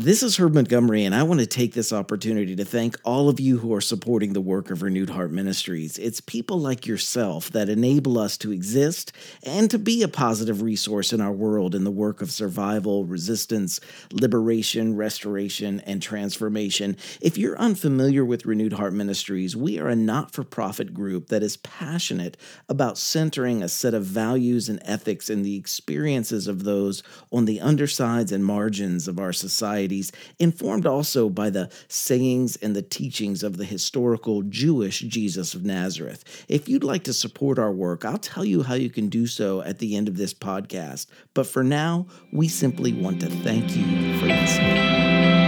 This is Herb Montgomery, and I want to take this opportunity to thank all of you who are supporting the work of Renewed Heart Ministries. It's people like yourself that enable us to exist and to be a positive resource in our world in the work of survival, resistance, liberation, restoration, and transformation. If you're unfamiliar with Renewed Heart Ministries, we are a not for profit group that is passionate about centering a set of values and ethics in the experiences of those on the undersides and margins of our society societies, informed also by the sayings and the teachings of the historical Jewish Jesus of Nazareth. If you'd like to support our work, I'll tell you how you can do so at the end of this podcast. But for now, we simply want to thank you for listening.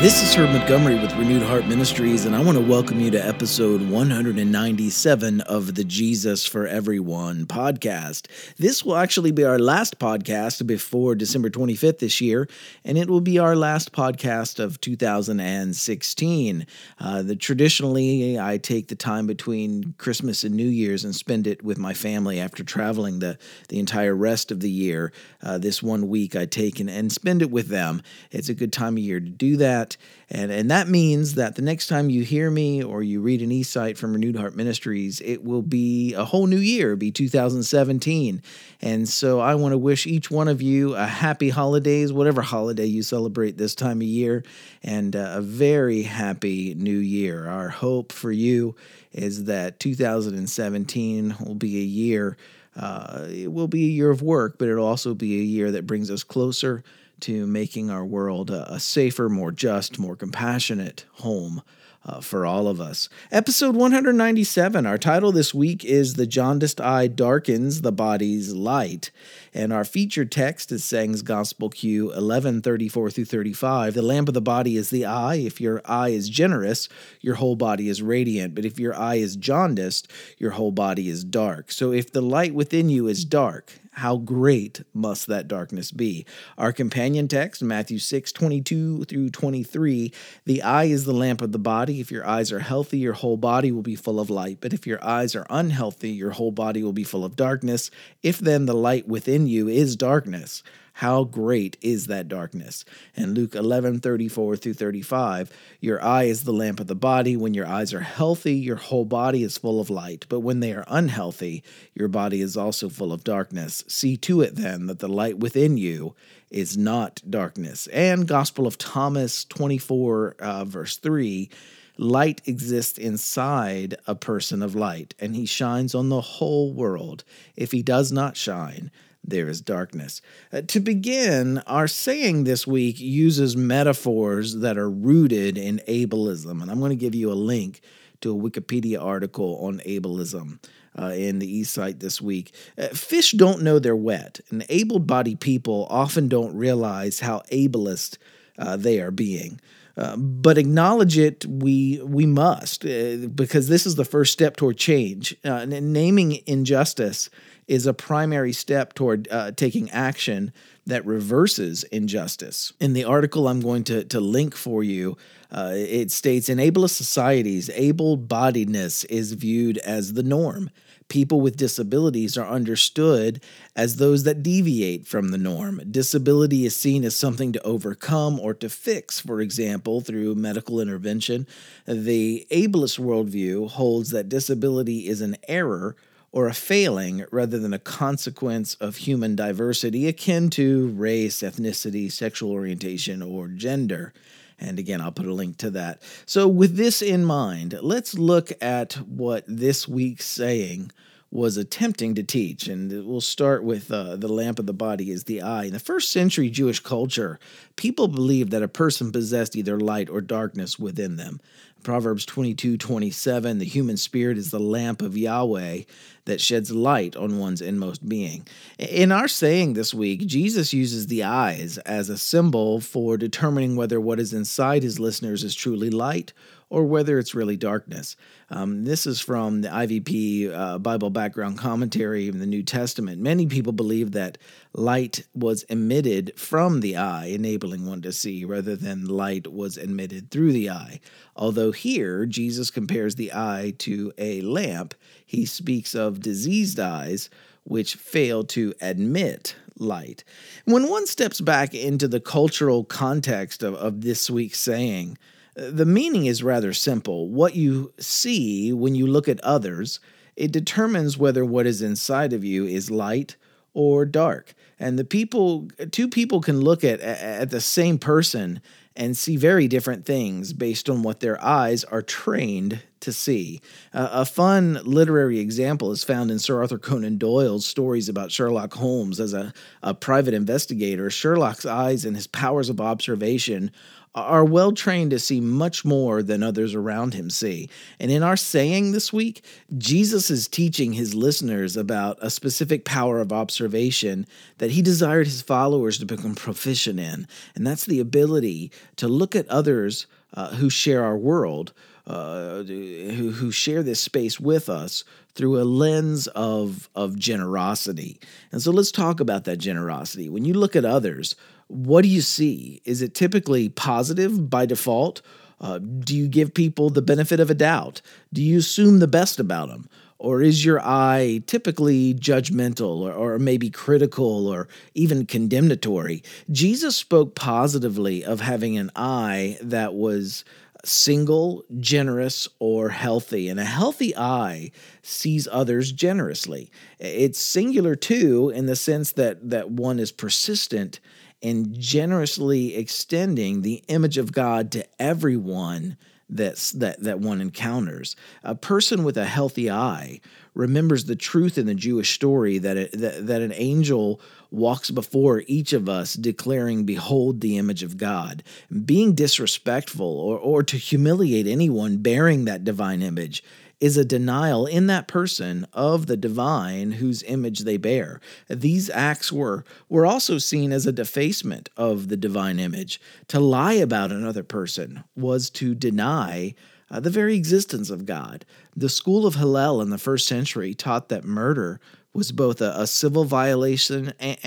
This is Herb Montgomery with Renewed Heart Ministries, and I want to welcome you to episode 197 of the Jesus for Everyone podcast. This will actually be our last podcast before December 25th this year, and it will be our last podcast of 2016. Uh, the, traditionally, I take the time between Christmas and New Year's and spend it with my family after traveling the, the entire rest of the year. Uh, this one week I take and, and spend it with them. It's a good time of year to do that that. And, and that means that the next time you hear me or you read an eSight from Renewed Heart Ministries, it will be a whole new year, be 2017. And so I want to wish each one of you a happy holidays, whatever holiday you celebrate this time of year, and a very happy new year. Our hope for you is that 2017 will be a year. Uh, it will be a year of work, but it'll also be a year that brings us closer to making our world a, safer, more just, more compassionate home uh, for all of us. Episode 197, our title this week is The Jaundiced Eye Darkens the Body's Light. And our featured text is Sayings Gospel Q 11 34 through 35. The lamp of the body is the eye. If your eye is generous, your whole body is radiant. But if your eye is jaundiced, your whole body is dark. So if the light within you is dark, how great must that darkness be? Our companion text, Matthew 6, 22 through 23. The eye is the lamp of the body. If your eyes are healthy, your whole body will be full of light. But if your eyes are unhealthy, your whole body will be full of darkness. If then the light within you is darkness, how great is that darkness? And Luke 11, 34 through 35, your eye is the lamp of the body. When your eyes are healthy, your whole body is full of light. But when they are unhealthy, your body is also full of darkness. See to it then that the light within you is not darkness. And Gospel of Thomas 24, uh, verse 3 light exists inside a person of light, and he shines on the whole world. If he does not shine, there is darkness. Uh, to begin, our saying this week uses metaphors that are rooted in ableism, and I'm going to give you a link to a Wikipedia article on ableism. Uh, in the eSight this week. Uh, fish don't know they're wet, and able-bodied people often don't realize how ableist uh, they are being. Uh, but acknowledge it we we must uh, because this is the first step toward change. Uh, naming injustice is a primary step toward uh, taking action that reverses injustice. In the article I'm going to, to link for you, uh, it states in ableist societies, able bodiedness is viewed as the norm. People with disabilities are understood as those that deviate from the norm. Disability is seen as something to overcome or to fix, for example, through medical intervention. The ableist worldview holds that disability is an error or a failing rather than a consequence of human diversity akin to race, ethnicity, sexual orientation, or gender. And again, I'll put a link to that. So, with this in mind, let's look at what this week's saying was attempting to teach. And we'll start with uh, the lamp of the body is the eye. In the first century Jewish culture, people believed that a person possessed either light or darkness within them. Proverbs 22 27, the human spirit is the lamp of Yahweh that sheds light on one's inmost being. In our saying this week, Jesus uses the eyes as a symbol for determining whether what is inside his listeners is truly light or whether it's really darkness. Um, this is from the IVP uh, Bible Background Commentary in the New Testament. Many people believe that light was emitted from the eye, enabling one to see, rather than light was emitted through the eye. Although here, Jesus compares the eye to a lamp, he speaks of diseased eyes which fail to admit light. When one steps back into the cultural context of, of this week's saying, the meaning is rather simple. What you see when you look at others, it determines whether what is inside of you is light or dark. And the people, two people can look at at the same person and see very different things based on what their eyes are trained to see. Uh, a fun literary example is found in Sir Arthur Conan Doyle's stories about Sherlock Holmes as a, a private investigator. Sherlock's eyes and his powers of observation are well trained to see much more than others around him see. And in our saying this week, Jesus is teaching his listeners about a specific power of observation that he desired his followers to become proficient in. And that's the ability to look at others uh, who share our world. Uh, who, who share this space with us through a lens of, of generosity. And so let's talk about that generosity. When you look at others, what do you see? Is it typically positive by default? Uh, do you give people the benefit of a doubt? Do you assume the best about them? Or is your eye typically judgmental or, or, maybe critical or even condemnatory? Jesus spoke positively of having an eye that was single, generous, or healthy. And a healthy eye sees others generously. It's singular too, in the sense that, that one is persistent and generously extending the image of God to everyone that's, that, that one encounters. A person with a healthy eye remembers the truth in the Jewish story that, it, that, that an angel walks before each of us declaring, Behold the image of God. Being disrespectful or, or to humiliate anyone bearing that divine image is a denial in that person of the divine whose image they bear. These acts were, were also seen as a defacement of the divine image. To lie about another person was to deny uh, the very existence of God. The school of Hillel in the first century taught that murder was both a, a civil violation and,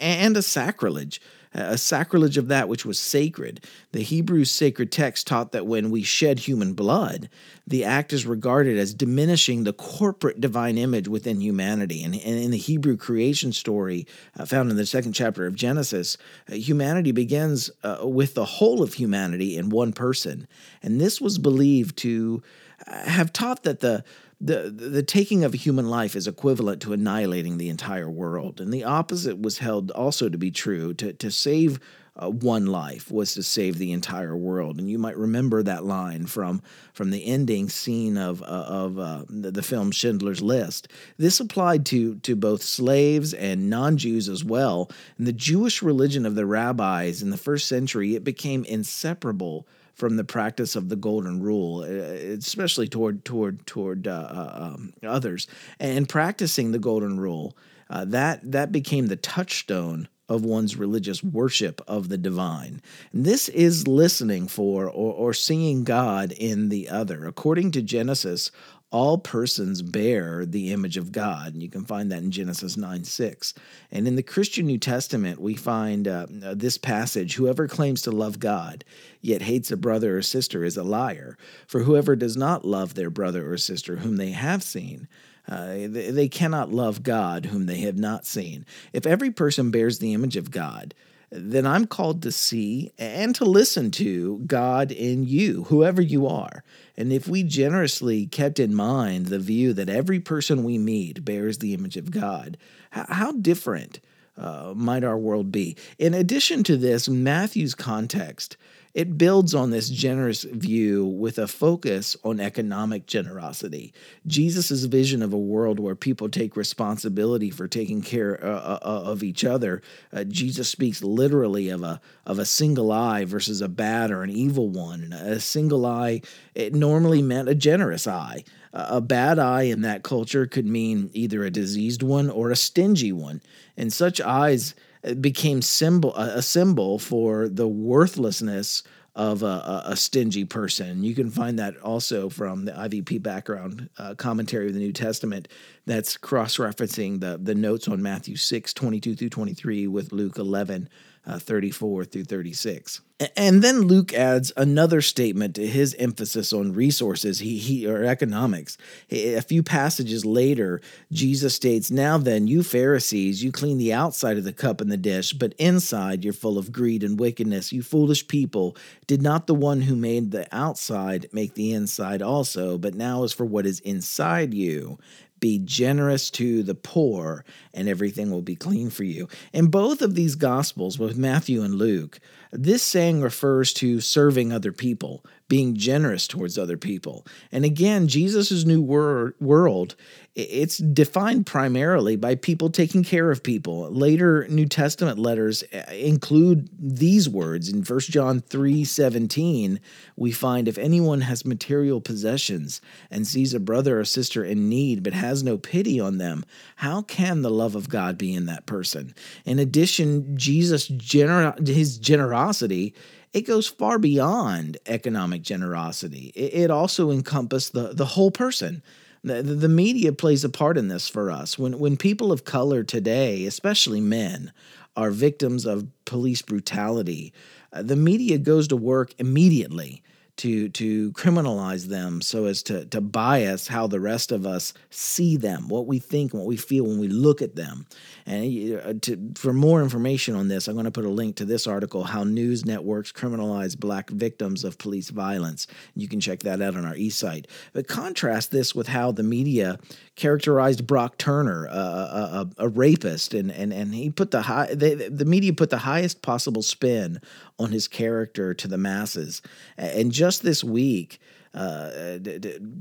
and a sacrilege a sacrilege of that which was sacred. The Hebrew sacred text taught that when we shed human blood, the act is regarded as diminishing the corporate divine image within humanity. And, in the Hebrew creation story uh, found in the second chapter of Genesis, uh, humanity begins uh, with the whole of humanity in one person. And this was believed to have taught that the the, the taking of a human life is equivalent to annihilating the entire world. And the opposite was held also to be true. To, to save uh, one life was to save the entire world. And you might remember that line from, from the ending scene of, uh, of uh, the, the, film Schindler's List. This applied to, to both slaves and non Jews as well. In the Jewish religion of the rabbis in the first century, it became inseparable from the practice of the golden rule, uh, especially toward toward toward uh, uh, um, others, and practicing the golden rule. Uh, that that became the touchstone of one's religious worship of the divine. And this is listening for or, or seeing God in the other. According to Genesis, all persons bear the image of God. And you can find that in Genesis 9 6. And in the Christian New Testament, we find uh, this passage Whoever claims to love God, yet hates a brother or sister, is a liar. For whoever does not love their brother or sister whom they have seen, uh, they, they cannot love God whom they have not seen. If every person bears the image of God, then I'm called to see and to listen to God in you, whoever you are. And if we generously kept in mind the view that every person we meet bears the image of God, how different uh, might our world be? In addition to this, Matthew's context it builds on this generous view with a focus on economic generosity. Jesus' vision of a world where people take responsibility for taking care uh, uh, uh, of each other. Uh, Jesus speaks literally of a of a single eye versus a bad or an evil one. A single eye it normally meant a generous eye. A bad eye in that culture could mean either a diseased one or a stingy one. And such eyes became symbol a symbol for the worthlessness of a, a, stingy person. You can find that also from the IVP background uh, commentary of the New Testament that's cross referencing the, the notes on Matthew 6, 22 through 23 with Luke 11, uh, 34 through 36. And then Luke adds another statement to his emphasis on resources he, he, or economics. A few passages later, Jesus states, Now then, you Pharisees, you clean the outside of the cup and the dish, but inside you're full of greed and wickedness. You foolish people, did not the one who made the outside make the inside also? But now as for what is inside you, be generous to the poor, and everything will be clean for you. In both of these Gospels, with Matthew and Luke, this saying refers to serving other people, being generous towards other people. And again, Jesus' new wor- world it's defined primarily by people taking care of people. Later New Testament letters uh, include these words. In 1 John 3 17, we find if anyone has material possessions and sees a brother or sister in need but has no pity on them, how can the love of God be in that person? In addition, Jesus' gener- his generosity it goes far beyond economic generosity. It, also encompasses the, the whole person. The, the media plays a part in this for us. When, when people of color today, especially men, are victims of police brutality, uh, the media goes to work immediately to to criminalize them so as to to bias how the rest of us see them, what we think, what we feel when we look at them. And uh, to, for more information on this, I'm going to put a link to this article: "How News Networks Criminalize Black Victims of Police Violence." You can check that out on our eSight. But contrast this with how the media characterized Brock Turner, a, a, a rapist, and and and he put the high they, the media put the highest possible spin on his character to the masses. And just this week, uh,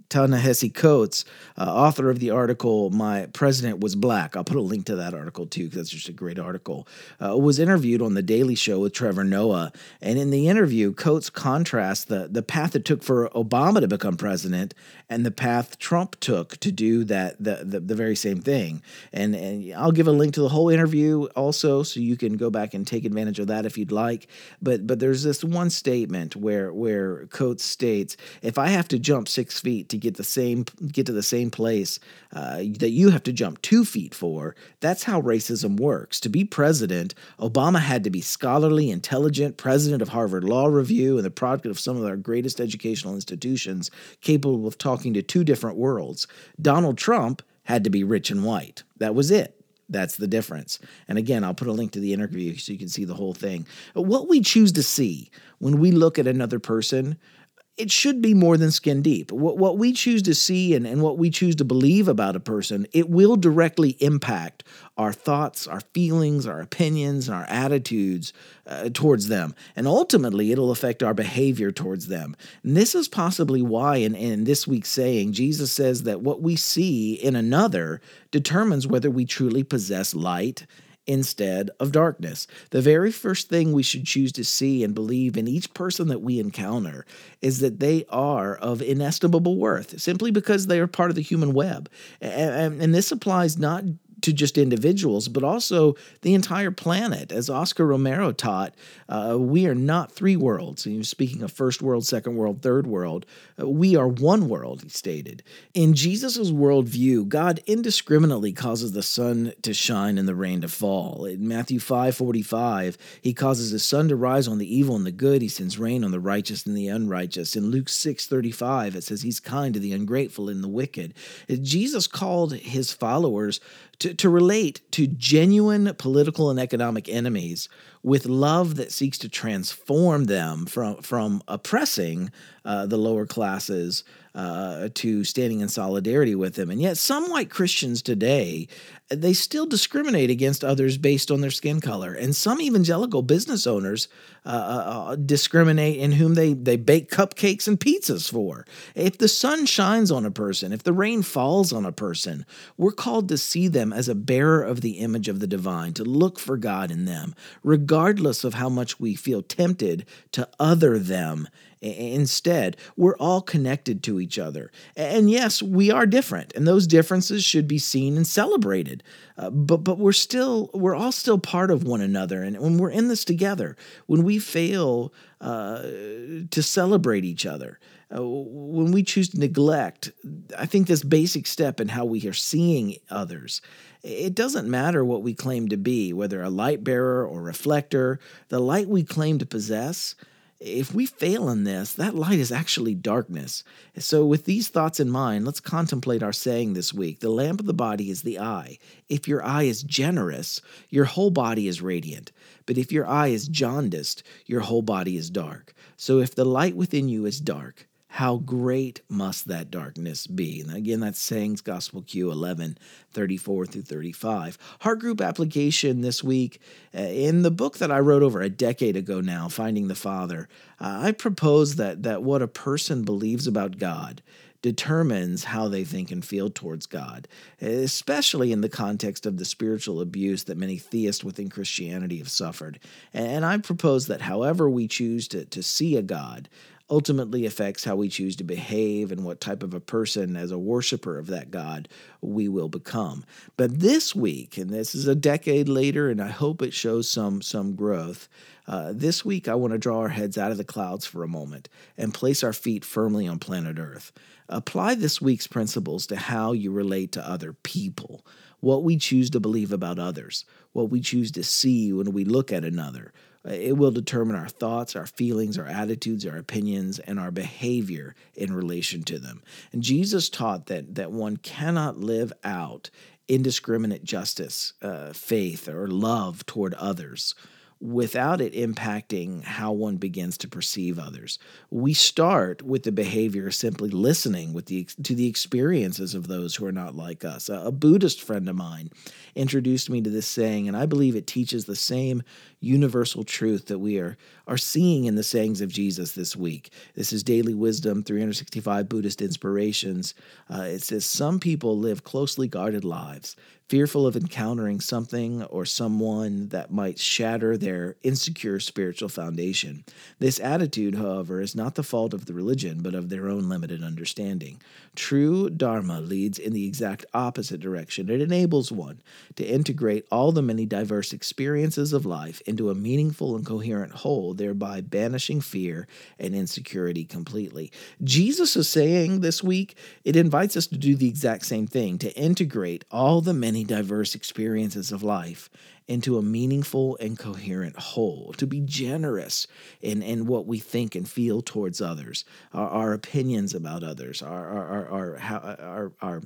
Ta-Nehisi Coates, uh, author of the article "My President Was Black," I'll put a link to that article too because that's just a great article. Uh, was interviewed on the Daily Show with Trevor Noah, and in the interview, Coates contrasts the the path it took for Obama to become president and the path Trump took to do that the the, the very same thing. And and I'll give a link to the whole interview also, so you can go back and take advantage of that if you'd like. But but there's this one statement where where Coates states, "If I have to jump six feet to get the same get to the same place uh, that you have to jump two feet for. That's how racism works. To be president, Obama had to be scholarly, intelligent, president of Harvard Law Review, and the product of some of our greatest educational institutions, capable of talking to two different worlds. Donald Trump had to be rich and white. That was it. That's the difference. And again, I'll put a link to the interview so you can see the whole thing. What we choose to see when we look at another person it should be more than skin deep. What, what we choose to see and, and what we choose to believe about a person, it will directly impact our thoughts, our feelings, our opinions, and our attitudes uh, towards them. And ultimately, it'll affect our behavior towards them. And this is possibly why, in, in this week's saying, Jesus says that what we see in another determines whether we truly possess light instead of darkness. The very first thing we should choose to see and believe in each person that we encounter is that they are of inestimable worth simply because they are part of the human web. And, and this applies not to just individuals, but also the entire planet. As Oscar Romero taught, uh, we are not three worlds. And speaking of first world, second world, third world, uh, we are one world, he stated. In Jesus' worldview, God indiscriminately causes the sun to shine and the rain to fall. In Matthew 5 45, he causes the sun to rise on the evil and the good. He sends rain on the righteous and the unrighteous. In Luke 6 35, it says he's kind to the ungrateful and the wicked. Jesus called his followers to, to relate to genuine political and economic enemies with love that seeks to transform them from, from oppressing uh, the lower classes uh, to standing in solidarity with them. And yet, some white Christians today, they still discriminate against others based on their skin color. And some evangelical business owners uh, uh, uh, discriminate in whom they, they bake cupcakes and pizzas for. If the sun shines on a person, if the rain falls on a person, we're called to see them as a bearer of the image of the divine, to look for God in them, regardless of how much we feel tempted to other them Instead, we're all connected to each other. And yes, we are different, and those differences should be seen and celebrated. Uh, but but we're still we're all still part of one another, and when we're in this together, when we fail uh, to celebrate each other, uh, when we choose to neglect, I think this basic step in how we are seeing others. It doesn't matter what we claim to be, whether a light bearer or reflector. The light we claim to possess if we fail in this, that light is actually darkness. So, with these thoughts in mind, let's contemplate our saying this week The lamp of the body is the eye. If your eye is generous, your whole body is radiant. But if your eye is jaundiced, your whole body is dark. So, if the light within you is dark, how great must that darkness be? And again, that's Sayings Gospel Q 11, 34 through 35. Heart group application this week. Uh, in the book that I wrote over a decade ago now, Finding the Father, uh, I propose that, that what a person believes about God determines how they think and feel towards God, especially in the context of the spiritual abuse that many theists within Christianity have suffered. And I propose that however we choose to, to see a God, ultimately affects how we choose to behave and what type of a person, as a worshiper of that God, we will become. But this week, and this is a decade later, and I hope it shows some some growth. Uh, this week, I want to draw our heads out of the clouds for a moment and place our feet firmly on planet Earth. Apply this week's principles to how you relate to other people, what we choose to believe about others, what we choose to see when we look at another, it will determine our thoughts, our feelings, our attitudes, our opinions, and our behavior in relation to them. And Jesus taught that, that one cannot live out indiscriminate justice, uh, faith, or love toward others without it impacting how one begins to perceive others. We start with the behavior simply listening with the, to the experiences of those who are not like us. A, a Buddhist friend of mine introduced me to this saying, and I believe it teaches the same universal truth that we are, are seeing in the sayings of Jesus this week. This is Daily Wisdom, 365 Buddhist Inspirations. Uh, it says, Some people live closely guarded lives fearful of encountering something or someone that might shatter their insecure spiritual foundation. This attitude, however, is not the fault of the religion, but of their own limited understanding. True Dharma leads in the exact opposite direction. It enables one to integrate all the many diverse experiences of life into a meaningful and coherent whole, thereby banishing fear and insecurity completely. Jesus is saying this week, it invites us to do the exact same thing, to integrate all the many diverse experiences of life into a meaningful and coherent whole, to be generous in, in what we think and feel towards others, our, our opinions about others, our, our, our, our, our, our our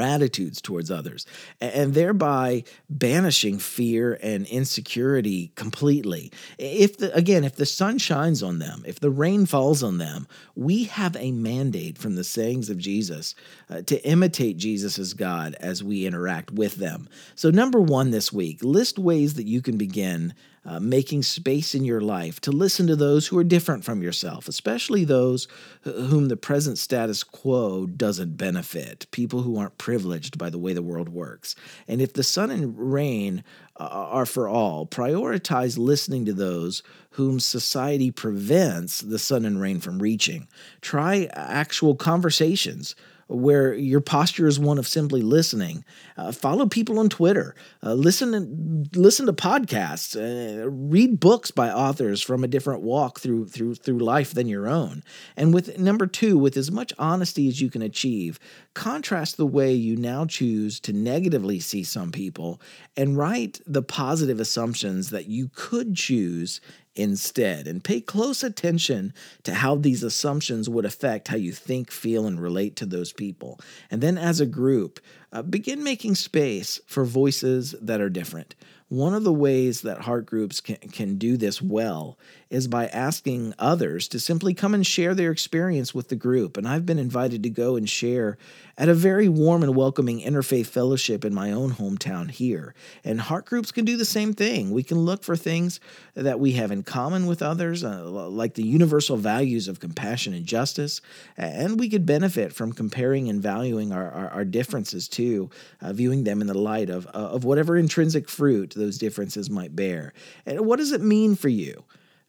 attitudes towards others, and thereby banishing fear and insecurity completely. If the, again, if the sun shines on them, if the rain falls on them, we have a mandate from the sayings of Jesus uh, to imitate Jesus as God as we interact with them. So, number one this week, list ways that you can begin uh, making space in your life to listen to those who are different from yourself, especially those whom the present status quo doesn't benefit, people who aren't privileged by the way the world works. And if the sun and rain uh, are for all, prioritize listening to those whom society prevents the sun and rain from reaching. Try actual conversations where your posture is one of simply listening. Uh, follow people on Twitter. Uh, listen listen to podcasts. Uh, read books by authors from a different walk through through through life than your own. And with number two, with as much honesty as you can achieve, contrast the way you now choose to negatively see some people, and write the positive assumptions that you could choose instead. And pay close attention to how these assumptions would affect how you think, feel, and relate to those people. And then as a group, uh, begin making space for voices that are different. One of the ways that heart groups can, can do this well is by asking others to simply come and share their experience with the group. And I've been invited to go and share at a very warm and welcoming interfaith fellowship in my own hometown here. And heart groups can do the same thing. We can look for things that we have in common with others, uh, like the universal values of compassion and justice. And we could benefit from comparing and valuing our, our, our differences too, uh, viewing them in the light of, uh, of whatever intrinsic fruit those differences might bear. And what does it mean for you?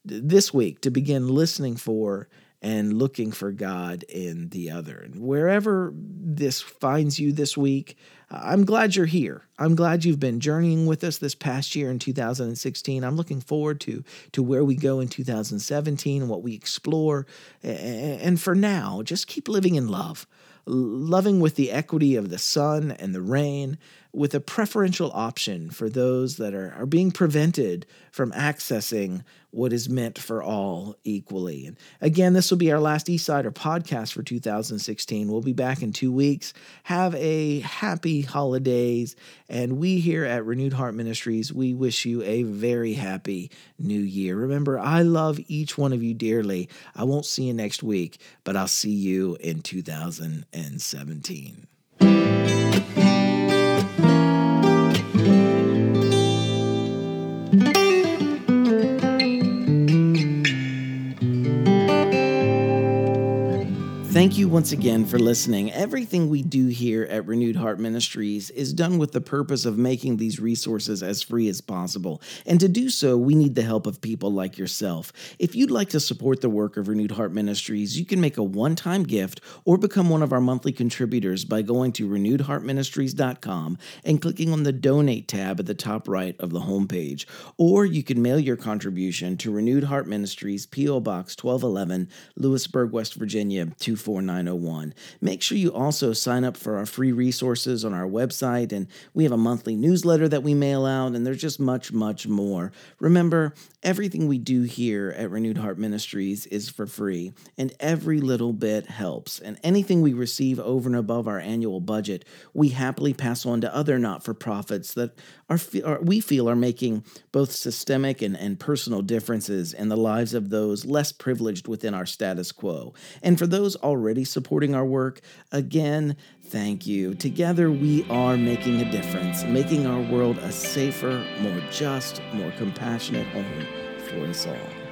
This week to begin listening for and looking for God in the other. And wherever this finds you this week, uh, I'm glad you're here. I'm glad you've been journeying with us this past year in 2016. I'm looking forward to to where we go in 2017 and what we explore. And for now, just keep living in love loving with the equity of the sun and the rain, with a preferential option for those that are, are being prevented from accessing what is meant for all equally. And again, this will be our last Eastsider podcast for 2016. We'll be back in two weeks. Have a happy holidays. And we here at Renewed Heart Ministries, we wish you a very happy new year. Remember, I love each one of you dearly. I won't see you next week, but I'll see you in 2017. You once again for listening. Everything we do here at Renewed Heart Ministries is done with the purpose of making these resources as free as possible. And to do so, we need the help of people like yourself. If you'd like to support the work of Renewed Heart Ministries, you can make a one time gift or become one of our monthly contributors by going to renewedheartministries.com and clicking on the Donate tab at the top right of the homepage. Or you can mail your contribution to Renewed Heart Ministries, P.O. Box 1211, Lewisburg, West Virginia 24. 4901. Make sure you also sign up for our free resources on our website, and we have a monthly newsletter that we mail out, and there's just much, much more. Remember, everything we do here at Renewed Heart Ministries is for free, and every little bit helps. And anything we receive over and above our annual budget, we happily pass on to other not for profits that are, are, we feel are making both systemic and, and personal differences in the lives of those less privileged within our status quo. And for those already supporting our work, again, thank you. Together, we are making a difference, making our world a safer, more just, more compassionate home for us all.